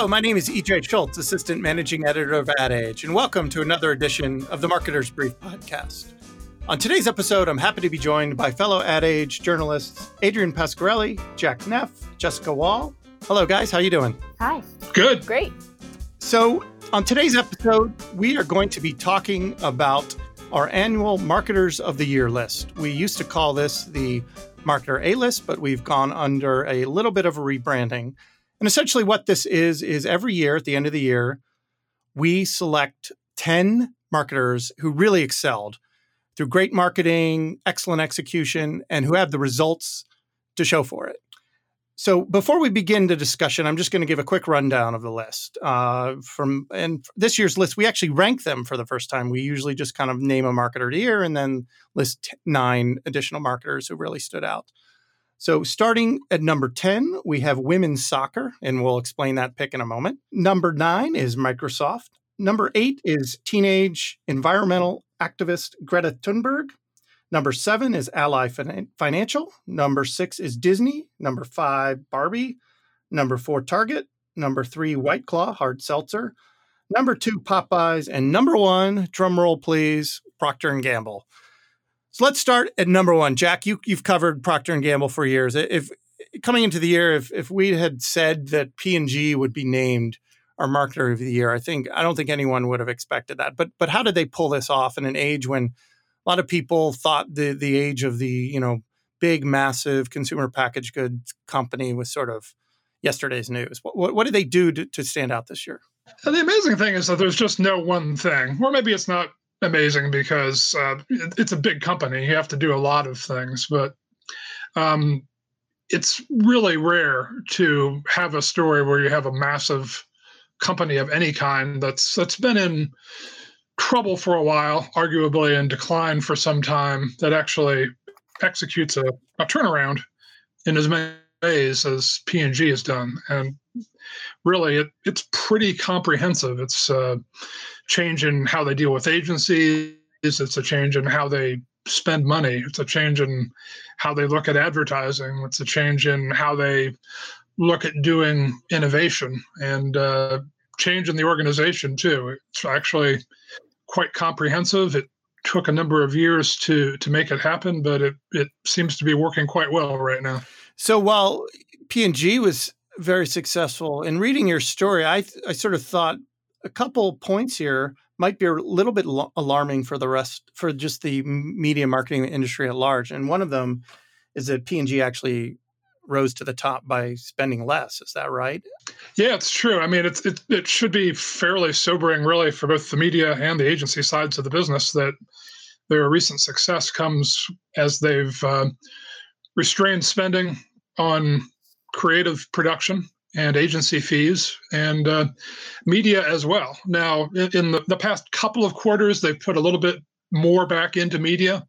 Hello, my name is EJ Schultz, Assistant Managing Editor of Ad Age, and welcome to another edition of the Marketer's Brief podcast. On today's episode, I'm happy to be joined by fellow Ad Age journalists Adrianne Pasquarelli, Jack Neff, Jessica Wohl. Hello, guys. How are you doing? Hi. Good. Great. So, on today's episode, we are going to be talking about our annual Marketers of the Year list. We used to call this the Marketer A list, but we've gone under a little bit of a rebranding. And essentially, what this is, is every year at the end of the year, we select 10 marketers who really excelled through great marketing, excellent execution, and who have the results to show for it. So before we begin the discussion, I'm just going to give a quick rundown of the list. Uh, from and this year's list, we actually rank them for the first time. We usually just kind of name a marketer the year and then list nine additional marketers who really stood out. So starting at number 10, we have women's soccer, and we'll explain that pick in a moment. Number nine is Microsoft. Number eight is teenage environmental activist Greta Thunberg. Number seven is Ally Financial. Number six is Disney. Number five, Barbie. Number four, Target. Number three, White Claw, hard seltzer. Number two, Popeyes. And number one, drum roll please, Procter Gamble. So let's start at number one. Jack, you, you've covered Procter and Gamble for years. If coming into the year, if, if we had said that P&G would be named our marketer of the year, I think I don't think anyone would have expected that. But but how did they pull this off in an age when a lot of people thought the the age of the you know big massive consumer packaged goods company was sort of yesterday's news. What, what, what did they do to, to stand out this year? And the amazing thing is that there's just no one thing, or maybe it's not amazing because uh, it's a big company. You have to do a lot of things, but um, it's really rare to have a story where you have a massive company of any kind that's that's been in trouble for a while, arguably in decline for some time, that actually executes a, a turnaround in as many ways as P&G has done. And really, it, it's pretty comprehensive. It's a change in how they deal with agencies. It's a change in how they spend money. It's a change in how they look at advertising. It's a change in how they look at doing innovation and uh, change in the organization too. It's actually quite comprehensive. It took a number of years to to make it happen, but it it seems to be working quite well right now. So while P&G was very successful in reading your story, I I sort of thought a couple points here might be a little bit alarming for the rest for just the media marketing industry at large. And one of them is that P&G actually rose to the top by spending less. Is that right? Yeah, it's true. I mean, it's it, it should be fairly sobering, really, for both the media and the agency sides of the business that their recent success comes as they've uh, restrained spending on creative production and agency fees and uh, media as well. Now, in, the, the, past couple of quarters, they've put a little bit more back into media,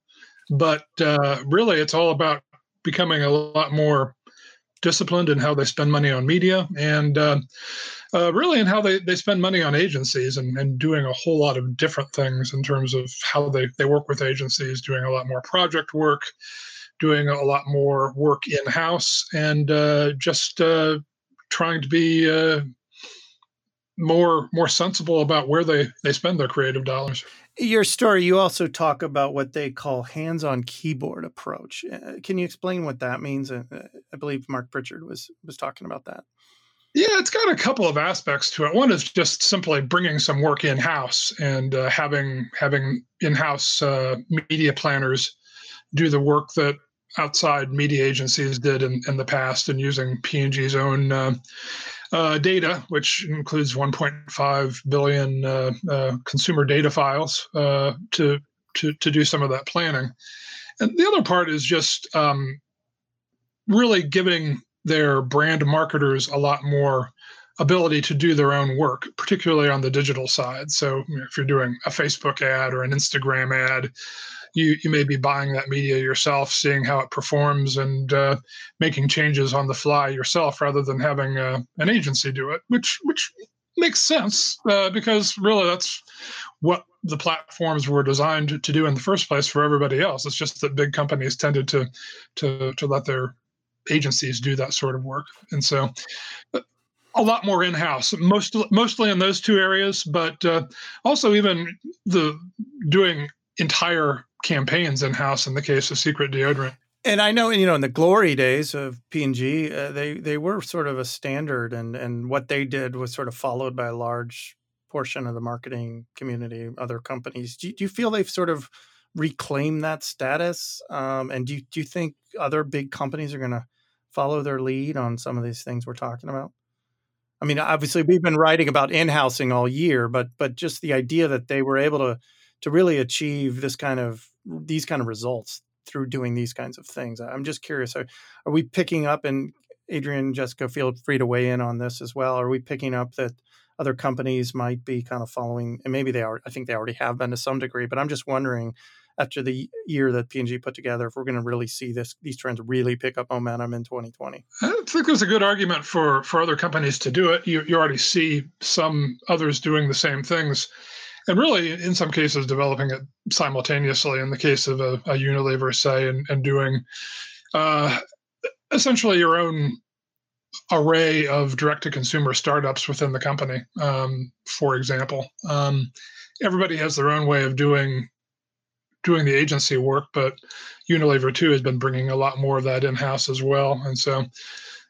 but uh, really it's all about becoming a lot more disciplined in how they spend money on media and uh, uh, really in how they, they spend money on agencies and, and doing a whole lot of different things in terms of how they, they work with agencies, doing a lot more project work, doing a lot more work in house, and uh, just uh, trying to be uh, more more sensible about where they, they spend their creative dollars your story, you also talk about what they call hands-on keyboard approach. Uh, can you explain what that means? Uh, I believe Marc Pritchard was was talking about that. Yeah, it's got a couple of aspects to it. One is just simply bringing some work in house and uh, having having in house uh, media planners do the work that outside media agencies did in, in the past, and using P&G's own uh, uh, data, which includes 1.5 billion uh, uh, consumer data files uh, to, to, to do some of that planning. And the other part is just um, really giving their brand marketers a lot more ability to do their own work, particularly on the digital side. So if you're doing a Facebook ad or an Instagram ad, you you may be buying that media yourself, seeing how it performs, and uh, making changes on the fly yourself rather than having uh, an agency do it, which which makes sense uh, because really that's what the platforms were designed to do in the first place for everybody else. It's just that big companies tended to to to let their agencies do that sort of work, and so. Uh, a lot more in house, most mostly in those two areas, but uh, also even the doing entire campaigns in house in the case of Secret Deodorant. And I know, you know, in the glory days of P and G, uh, they they were sort of a standard, and and what they did was sort of followed by a large portion of the marketing community, other companies. Do you, do you feel they've sort of reclaimed that status? Um, and do you, do you think other big companies are going to follow their lead on some of these things we're talking about? I mean, obviously, we've been writing about in-housing all year, but but just the idea that they were able to to really achieve this kind of these kind of results through doing these kinds of things. I'm just curious: are, are we picking up? And Adrianne, Jessica, feel free to weigh in on this as well. Are we picking up that other companies might be kind of following, and maybe they are. I think they already have been to some degree, but I'm just wondering after the year that P&G put together if we're going to really see this these trends really pick up momentum in 2020. I think there's a good argument for for other companies to do it. You you already see some others doing the same things. And really, in some cases, developing it simultaneously. In the case of a, a Unilever, say, and, and doing uh, essentially your own array of direct to consumer startups within the company, um, for example. Um, everybody has their own way of doing doing the agency work, but Unilever too has been bringing a lot more of that in house as well. And so,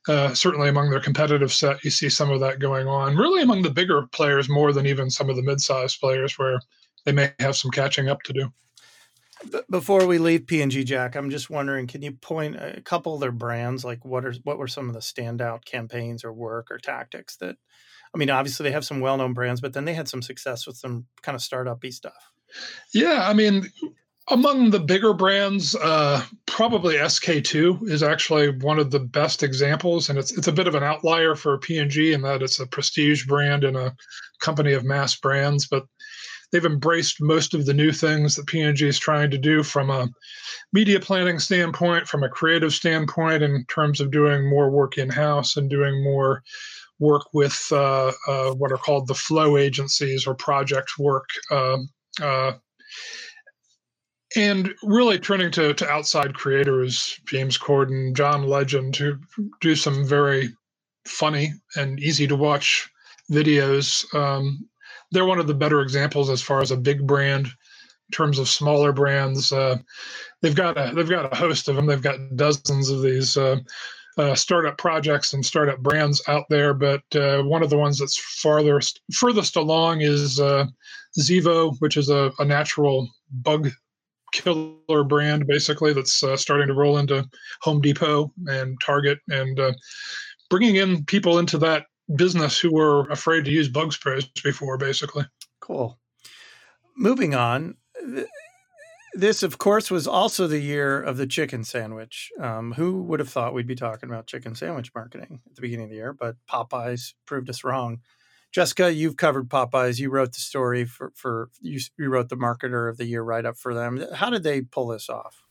uh, certainly among their competitive set, you see some of that going on. Really, among the bigger players more than even some of the mid-sized players, where they may have some catching up to do. Before we leave P&G, Jack, I'm just wondering, can you point a couple of their brands? Like, what are what were some of the standout campaigns or work or tactics that? I mean, obviously they have some well-known brands, but then they had some success with some kind of startup-y stuff. Yeah, I mean, among the bigger brands, uh, probably SK-II is actually one of the best examples, and it's it's a bit of an outlier for P&G in that it's a prestige brand and a company of mass brands, but they've embraced most of the new things that P&G is trying to do from a media planning standpoint, from a creative standpoint, in terms of doing more work in house and doing more work with uh, uh, what are called the flow agencies or project work. And really turning to, to outside creators, James Corden, John Legend, to do some very funny and easy to watch videos. Um, they're one of the better examples as far as a big brand in terms of smaller brands. Uh, they've got a they've got a host of them. They've got dozens of these uh, uh, startup projects and startup brands out there. But uh, one of the ones that's farthest furthest along is uh, Zevo, which is a, a natural bug killer brand basically that's uh, starting to roll into Home Depot and Target and uh, bringing in people into that business who were afraid to use bug sprays before basically. Cool. Moving on. This, of course, was also the year of the chicken sandwich. Um, who would have thought we'd be talking about chicken sandwich marketing at the beginning of the year? But Popeyes proved us wrong. Jessica, you've covered Popeyes. You wrote the story for, for you, you wrote the marketer of the year write up for them. How did they pull this off?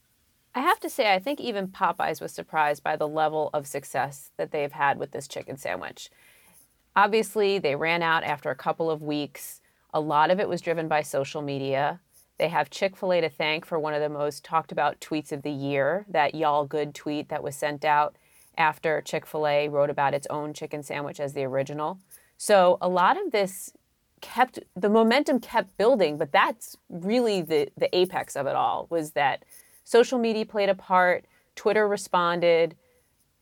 I have to say, I think even Popeyes was surprised by the level of success that they've had with this chicken sandwich. Obviously, they ran out after a couple of weeks. A lot of it was driven by social media. They have Chick fil A to thank for one of the most talked about tweets of the year, that y'all good tweet that was sent out after Chick fil A wrote about its own chicken sandwich as the original. So a lot of this kept the momentum kept building, but that's really the the apex of it all was that social media played a part, Twitter responded,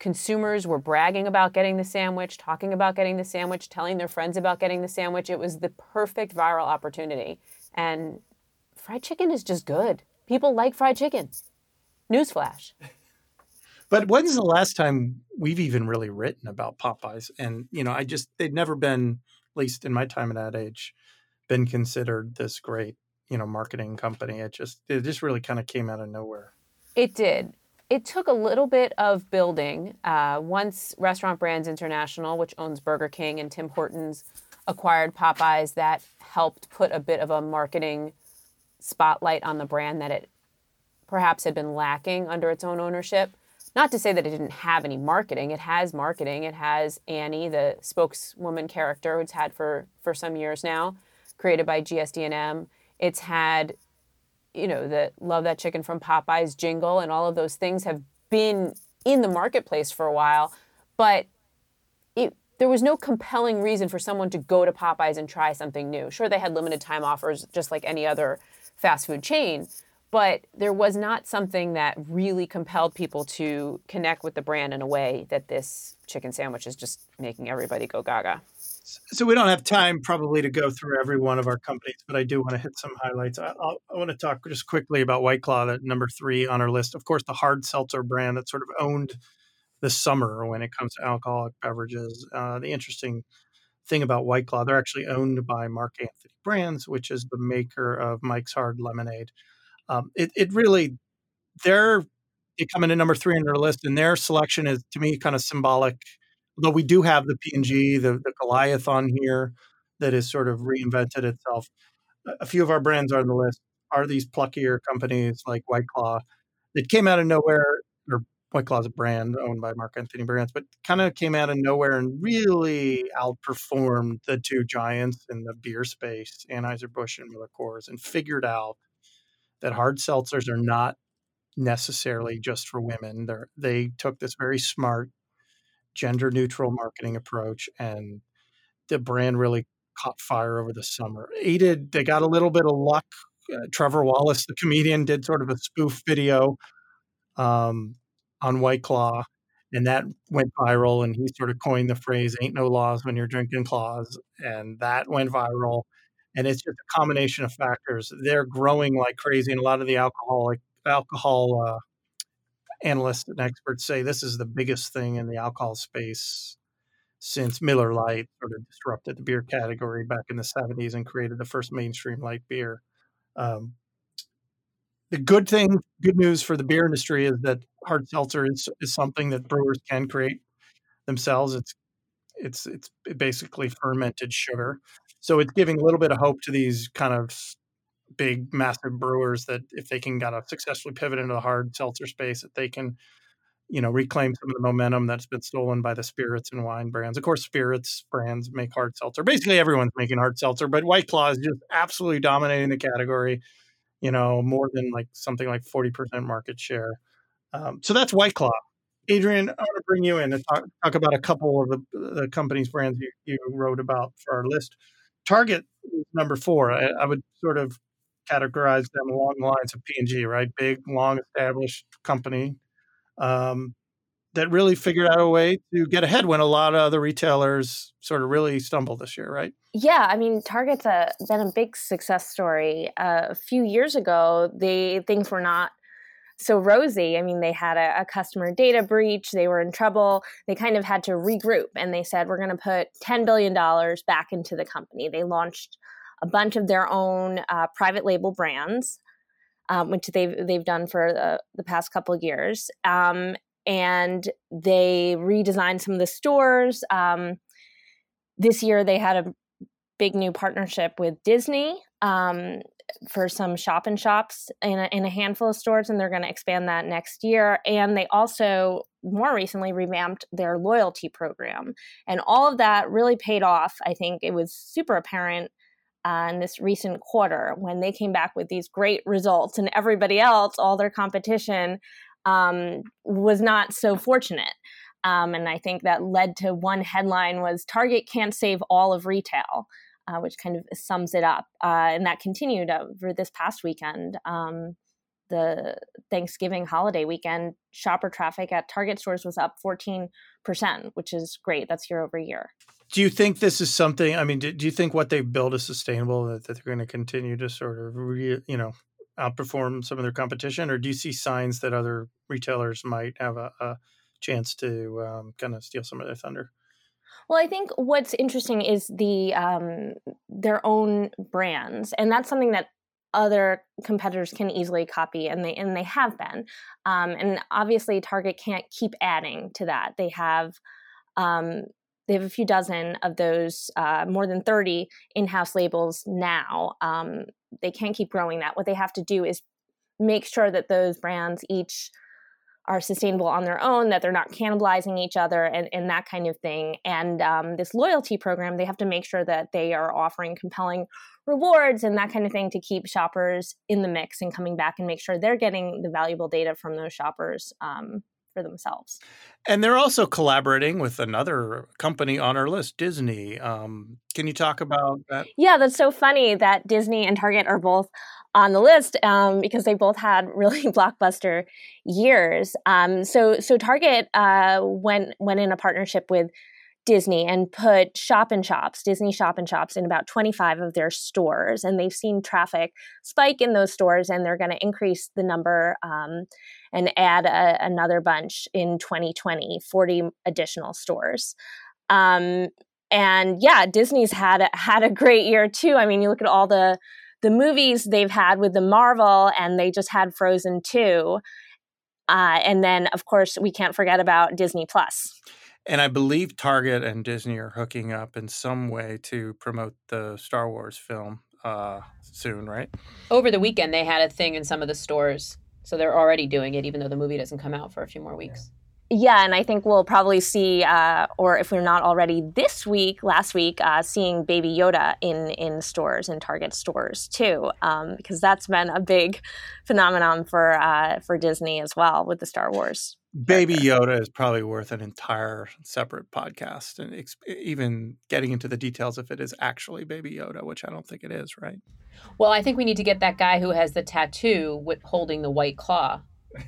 consumers were bragging about getting the sandwich, talking about getting the sandwich, telling their friends about getting the sandwich. It was the perfect viral opportunity. And fried chicken is just good. People like fried chicken. Newsflash. But when's the last time we've even really written about Popeyes? And you know, I just they'd never been, at least in my time at Ad Age, been considered this great, you know, marketing company. It just it just really kind of came out of nowhere. It did. It took a little bit of building. Uh, once Restaurant Brands International, which owns Burger King and Tim Hortons, acquired Popeyes, that helped put a bit of a marketing spotlight on the brand that it perhaps had been lacking under its own ownership. Not to say that it didn't have any marketing. It has marketing. It has Annie, the spokeswoman character, it's had for for some years now, created by GSD&M. It's had, you know, the Love That Chicken from Popeyes jingle, and all of those things have been in the marketplace for a while. But it there was no compelling reason for someone to go to Popeyes and try something new. Sure, they had limited time offers just like any other fast food chain, but there was not something that really compelled people to connect with the brand in a way that this chicken sandwich is just making everybody go gaga. So we don't have time probably to go through every one of our companies, but I do want to hit some highlights. I, I want to talk just quickly about White Claw, that number three on our list. Of course, the hard seltzer brand that sort of owned the summer when it comes to alcoholic beverages. Uh, the interesting thing about White Claw, they're actually owned by Mark Anthony Brands, which is the maker of Mike's Hard Lemonade. Um, it, it really, they're, they come in at number three on their list, and their selection is to me kind of symbolic. Although we do have the P&G, the, the Goliath on here that has sort of reinvented itself. A few of our brands are on the list are these pluckier companies like White Claw that came out of nowhere or White Claw's a brand owned by Mark Anthony Brands, but kind of came out of nowhere and really outperformed the two giants in the beer space, Anheuser-Busch and Miller Coors, and figured out that hard seltzers are not necessarily just for women. They're, they took this very smart, gender neutral marketing approach, and the brand really caught fire over the summer. Aided, they got a little bit of luck. Uh, Trevor Wallace, the comedian, did sort of a spoof video um, on White Claw, and that went viral. And he sort of coined the phrase "Ain't no laws when you're drinking claws," and that went viral. And it's just a combination of factors. They're growing like crazy, and a lot of the alcoholic alcohol uh, analysts and experts say this is the biggest thing in the alcohol space since Miller Lite sort of disrupted the beer category back in the 70s and created the first mainstream light beer. Um, the good thing, good news for the beer industry is that hard seltzer is, is something that brewers can create themselves. It's it's it's basically fermented sugar, so it's giving a little bit of hope to these kind of big, massive brewers that if they can kind of successfully pivot into the hard seltzer space, that they can, you know, reclaim some of the momentum that's been stolen by the spirits and wine brands. Of course, spirits brands make hard seltzer. Basically, everyone's making hard seltzer, but White Claw is just absolutely dominating the category you know, more than like something like 40% market share. Um, so that's White Claw. Adrianne, I want to bring you in and talk, talk about a couple of the, the companies' brands you, you, wrote about for our list. Target is number four. I, I, would sort of categorize them along the lines of P&G, right? Big, long established company um, that really figured out a way to get ahead when a lot of other retailers sort of really stumbled this year, right? Yeah, I mean, Target's a, been a big success story. Uh, a few years ago, they things were not so rosy, I mean, they had a, a, customer data breach, they were in trouble. They kind of had to regroup and they said, we're going to put $10 billion back into the company. They launched a bunch of their own uh, private label brands. Um, which they've they've done for the, the past couple of years, um, and they redesigned some of the stores. Um, this year, they had a big new partnership with Disney um, for some shop and shops in a, in a handful of stores, and they're going to expand that next year. And they also more recently revamped their loyalty program, and all of that really paid off. I think it was super apparent uh, in this recent quarter when they came back with these great results, and everybody else, all their competition, um, was not so fortunate. Um, and I think that led to one headline was Target can't save all of retail, uh, which kind of sums it up. Uh, and that continued over this past weekend. Um, the Thanksgiving holiday weekend, shopper traffic at Target stores was up 14%, which is great. That's year over year. Do you think this is something? I mean, do, do you think what they've built is sustainable? That, that they're going to continue to sort of, re, you know, outperform some of their competition, or do you see signs that other retailers might have a, a chance to um, kind of steal some of their thunder? Well, I think what's interesting is the um, their own brands, and that's something that other competitors can easily copy, and they and they have been. Um, and obviously, Target can't keep adding to that. They have um, they have a few dozen of those, uh, more than 30 in house labels now. Um, they can't keep growing that. What they have to do is make sure that those brands each are sustainable on their own, that they're not cannibalizing each other, and, and that kind of thing. And um, this loyalty program, they have to make sure that they are offering compelling rewards and that kind of thing to keep shoppers in the mix and coming back and make sure they're getting the valuable data from those shoppers um, for themselves. And they're also collaborating with another company on our list, Disney. Um, can you talk about that? Yeah, that's so funny that Disney and Target are both on the list um, because they both had really blockbuster years. Um, so, so Target uh, went went in a partnership with Disney and put shop and shops, Disney shop and shops, in about 25 of their stores. And they've seen traffic spike in those stores, and they're going to increase the number um, and add a, another bunch in 2020, 40 additional stores. Um, and yeah, Disney's had a, had a great year too. I mean, you look at all the the movies they've had with the Marvel, and they just had Frozen 2. Uh, and then, of course, we can't forget about Disney Plus. And I believe Target and Disney are hooking up in some way to promote the Star Wars film uh, soon, right? Over the weekend, they had a thing in some of the stores. So they're already doing it, even though the movie doesn't come out for a few more weeks. Yeah, and I think we'll probably see, uh, or if we're not already this week, last week, uh, seeing Baby Yoda in in stores in Target stores too, um, because that's been a big phenomenon for uh, for Disney as well with the Star Wars. Baby Yoda is probably worth an entire separate podcast, and ex- even getting into the details if it is actually Baby Yoda, which I don't think it is, right? Well, I think we need to get that guy who has the tattoo with holding the white claw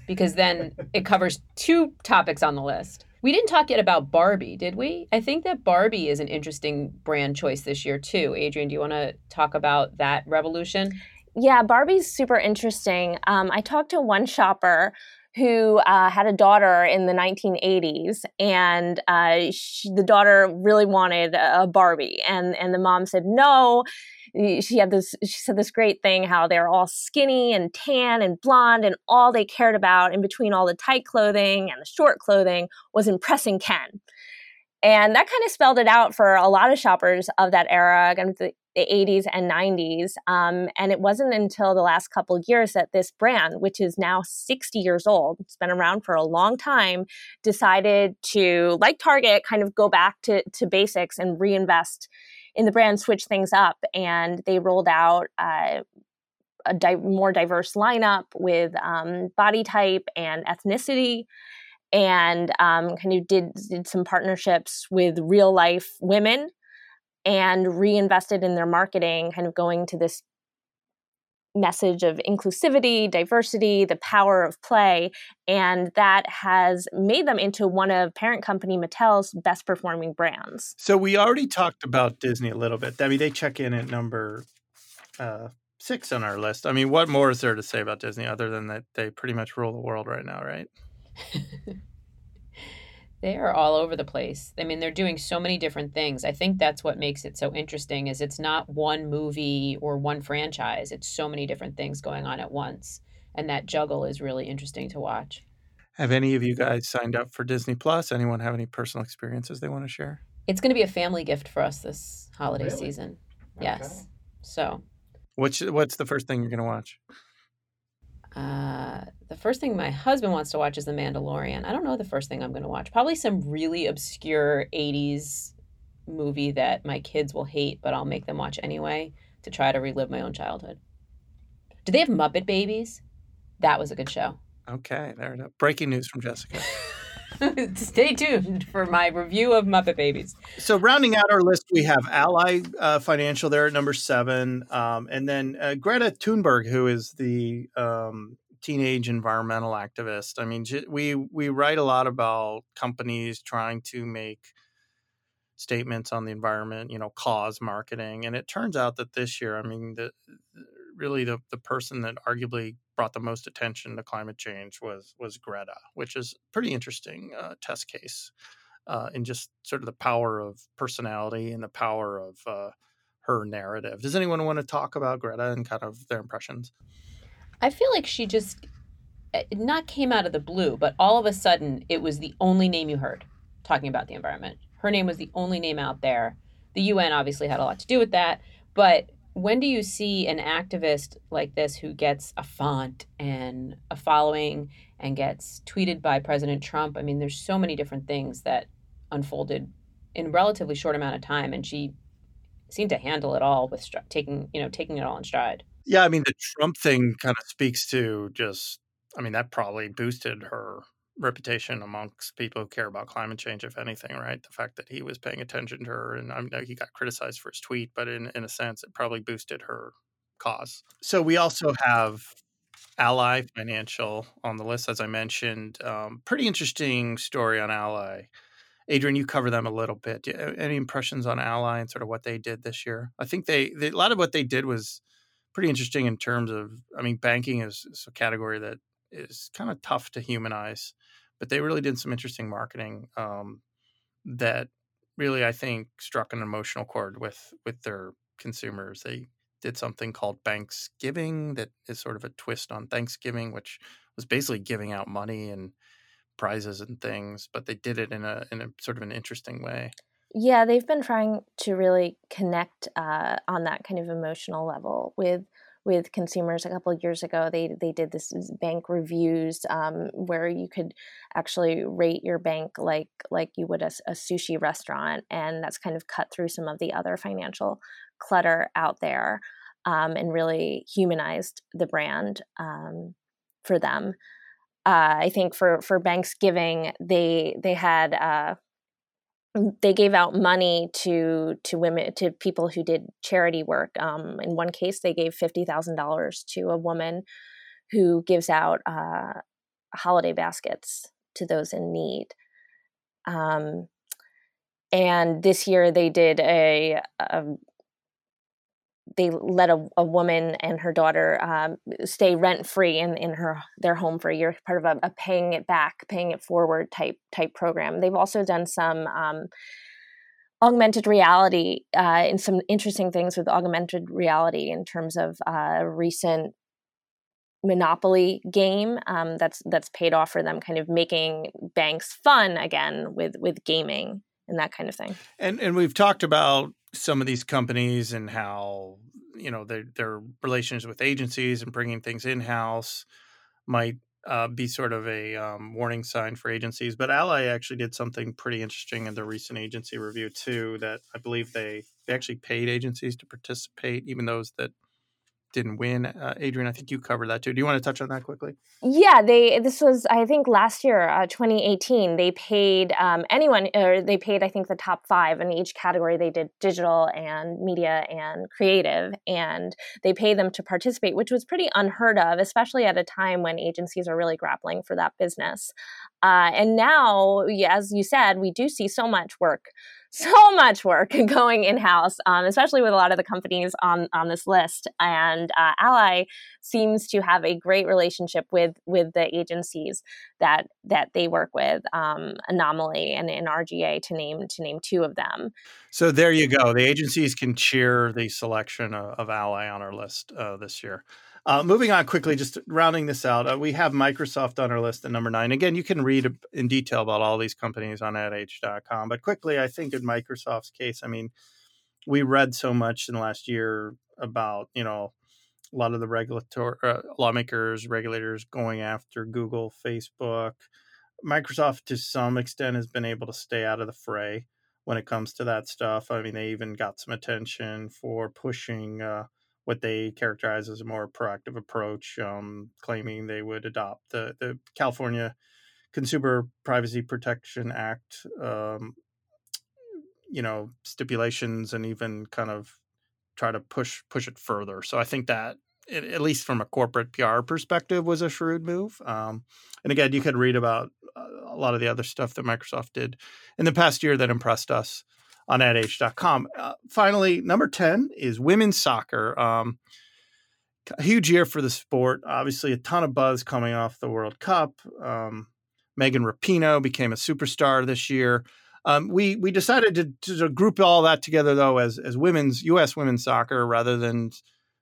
because then it covers two topics on the list. We didn't talk yet about Barbie, did we? I think that Barbie is an interesting brand choice this year, too. Adrianne, do you want to talk about that revolution? Yeah, Barbie's super interesting. Um, I talked to one shopper who uh, had a daughter in the 1980s, and uh, she, the daughter really wanted a Barbie, and and the mom said no. She had this. She said this great thing how they're all skinny and tan and blonde, and all they cared about in between all the tight clothing and the short clothing was impressing Ken. And that kind of spelled it out for a lot of shoppers of that era, kind of the, the 80s and 90s. Um, and it wasn't until the last couple of years that this brand, which is now 60 years old, it's been around for a long time, decided to, like Target, kind of go back to, to basics and reinvest in the brand, switch things up. And they rolled out uh, a di- more diverse lineup with um, body type and ethnicity and um, kind of did, did some partnerships with real life women and reinvested in their marketing, kind of going to this message of inclusivity, diversity, the power of play, and that has made them into one of parent company Mattel's best performing brands. So we already talked about Disney a little bit. I mean, they check in at number uh, six on our list. I mean, what more is there to say about Disney other than that they pretty much rule the world right now, right? they are all over the place. I mean, they're doing so many different things. I think that's what makes it so interesting is it's not one movie or one franchise. It's so many different things going on at once. And that juggle is really interesting to watch. Have any of you guys signed up for Disney Plus? Anyone have any personal experiences they want to share? It's going to be a family gift for us this holiday really? season. Okay. Yes. So, what's what's the first thing you're going to watch? Uh, the first thing my husband wants to watch is The Mandalorian. I don't know the first thing I'm going to watch. Probably some really obscure 80s movie that my kids will hate, but I'll make them watch anyway to try to relive my own childhood. Do they have Muppet Babies? That was a good show. Okay, there it is. Breaking news from Jessica. Stay tuned for my review of Muppet Babies. So, rounding out our list, we have Ally uh, Financial there at number seven, um, and then uh, Greta Thunberg, who is the um, teenage environmental activist. I mean, we we write a lot about companies trying to make statements on the environment, you know, cause marketing, and it turns out that this year, I mean, the really the the person that arguably brought the most attention to climate change was was Greta, which is pretty interesting uh, test case uh, in just sort of the power of personality and the power of uh, her narrative. Does anyone want to talk about Greta and kind of their impressions? I feel like she just eh, not came out of the blue, but all of a sudden it was the only name you heard talking about the environment. Her name was the only name out there. The UN obviously had a lot to do with that, but when do you see an activist like this who gets a font and a following and gets tweeted by President Trump? I mean, there's so many different things that unfolded in a relatively short amount of time, and she seemed to handle it all with taking, you know, taking it all in stride. Yeah, I mean, the Trump thing kind of speaks to just, I mean, that probably boosted her reputation amongst people who care about climate change, if anything, right? The fact that he was paying attention to her, and I know he got criticized for his tweet, but in, in a sense, it probably boosted her cause. So we also have Ally Financial on the list, as I mentioned. Um, pretty interesting story on Ally. Adrianne, you cover them a little bit. Any impressions on Ally and sort of what they did this year? I think they, they a lot of what they did was pretty interesting in terms of. I mean, banking is, is a category that is kind of tough to humanize, but they really did some interesting marketing um, that really, I think, struck an emotional chord with with their consumers. They did something called Banksgiving that is sort of a twist on Thanksgiving, which was basically giving out money and prizes and things, but they did it in a in a sort of an interesting way. Yeah, they've been trying to really connect uh, on that kind of emotional level with with consumers a couple years ago. They they did this bank reviews um, where you could actually rate your bank like like you would a, a, sushi restaurant, and that's kind of cut through some of the other financial clutter out there, um, and really humanized the brand um, for them uh, I think for for Banksgiving, they they had uh, they gave out money to to women to people who did charity work. Um, in one case, they gave fifty thousand dollars to a woman who gives out uh, holiday baskets to those in need. Um, and this year, they did a, a they let a, a woman and her daughter um, stay rent free in, in her their home for a year, part of a, a, paying it back, paying it forward type type program. They've also done some um, augmented reality uh, and some interesting things with augmented reality in terms of uh, recent monopoly game um, that's that's paid off for them, kind of making banks fun again with with gaming and that kind of thing. And and we've talked about some of these companies and how you know their their relations with agencies and bringing things in house might uh, be sort of a um, warning sign for agencies. But Ally actually did something pretty interesting in the recent agency review too. That I believe they they actually paid agencies to participate, even those that didn't win. Uh, Adrianne, I think you covered that too. Do you want to touch on that quickly? Yeah, they. This was I think last year, uh, 2018. They paid um, anyone, or they paid I think the top five in each category. They did digital and media and creative, and they paid them to participate, which was pretty unheard of, especially at a time when agencies are really grappling for that business. Uh, and now, as you said, we do see so much work so much work going in house, um, especially with a lot of the companies on on this list. And uh, Ally seems to have a great relationship with with the agencies that that they work with, um, Anomaly and, and RGA to name to name two of them. So there you go. The agencies can cheer the selection of, of Ally on our list uh, this year. Uh, moving on quickly, just rounding this out, uh, we have Microsoft on our list at number nine. Again, you can read in detail about all these companies on adage.com. But quickly, I think in Microsoft's case, I mean, we read so much in the last year about, you know, a lot of the regulatory uh, lawmakers, regulators going after Google, Facebook. Microsoft, to some extent, has been able to stay out of the fray when it comes to that stuff. I mean, they even got some attention for pushing uh, what they characterize as a more proactive approach, um, claiming they would adopt the, the California Consumer Privacy Protection Act, um, you know, stipulations and even kind of try to push push it further. So I think that at least from a corporate PR perspective, was a shrewd move. Um, and again, you could read about uh, a lot of the other stuff that Microsoft did in the past year that impressed us on adage.com. Uh, finally, number 10 is women's soccer. Um, a huge year for the sport. Obviously, a ton of buzz coming off the World Cup. Um, Megan Rapinoe became a superstar this year. Um, we we decided to, to, group all that together though as as women's U.S. women's soccer rather than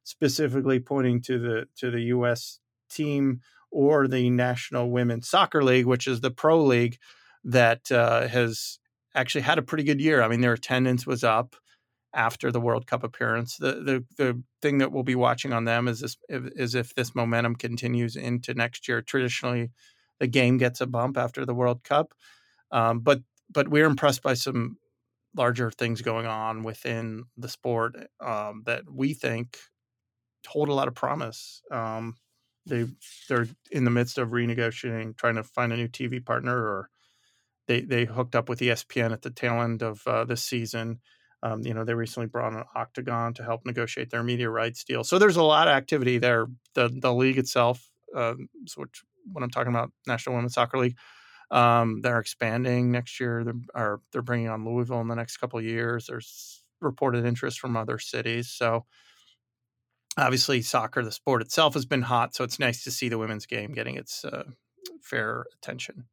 specifically pointing to the to the U.S. team or the National Women's Soccer League, which is the pro league that uh, has actually had a pretty good year. I mean, their attendance was up after the World Cup appearance. The the the thing that we'll be watching on them is this is if this momentum continues into next year. Traditionally, the game gets a bump after the World Cup, um, but but we're impressed by some larger things going on within the sport um, that we think hold a lot of promise. Um, they they're in the midst of renegotiating, trying to find a new TV partner, or they they hooked up with ESPN at the tail end of uh, this season. Um, you know, they recently brought on Octagon to help negotiate their media rights deal. So there's a lot of activity there. The the league itself, um, which when I'm talking about National Women's Soccer League, um, they're expanding next year. They're they're bringing on Louisville in the next couple of years. There's reported interest from other cities. So obviously, soccer, the sport itself, has been hot. So it's nice to see the women's game getting its uh, fair attention.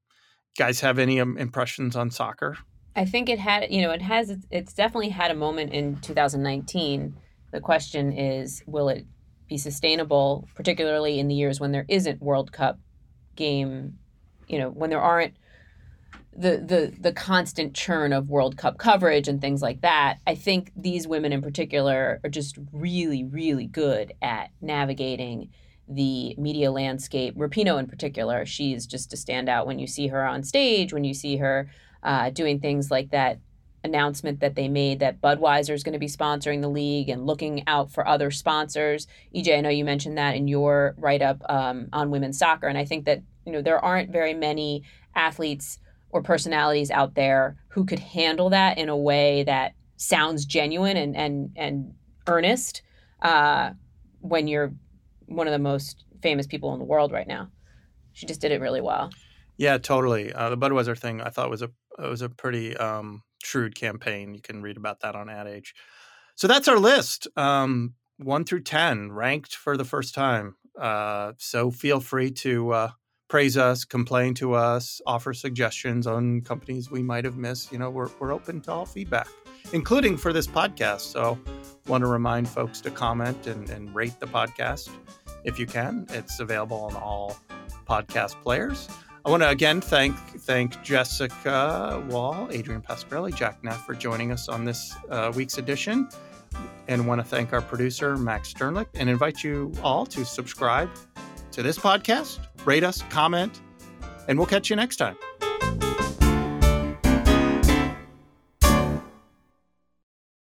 Guys, have any um, impressions on soccer? I think it had, you know, it has, it's definitely had a moment in 2019. The question is, will it be sustainable, particularly in the years when there isn't World Cup game, you know, when there aren't the the the constant churn of World Cup coverage and things like that. I think these women in particular are just really really good at navigating the media landscape. Rapinoe in particular, she's just a standout when you see her on stage, when you see her uh, doing things like that announcement that they made that Budweiser is going to be sponsoring the league and looking out for other sponsors. EJ, I know you mentioned that in your write up um, on women's soccer, and I think that you know there aren't very many athletes or personalities out there who could handle that in a way that sounds genuine and and and earnest uh, when you're one of the most famous people in the world right now. She just did it really well. Yeah, totally. Uh, the Budweiser thing I thought was a was a pretty um, shrewd campaign. You can read about that on Ad Age. So that's our list, um, one through ten, ranked for the first time. Uh, so feel free to uh, praise us, complain to us, offer suggestions on companies we might have missed. You know, we're we're open to all feedback, including for this podcast. So want to remind folks to comment and, and rate the podcast if you can. It's available on all podcast players. I want to again thank thank Jessica Wohl, Adrianne Pasquarelli, Jack Neff for joining us on this uh, week's edition, and want to thank our producer Max Sternlicht and invite you all to subscribe to this podcast, rate us, comment, and we'll catch you next time.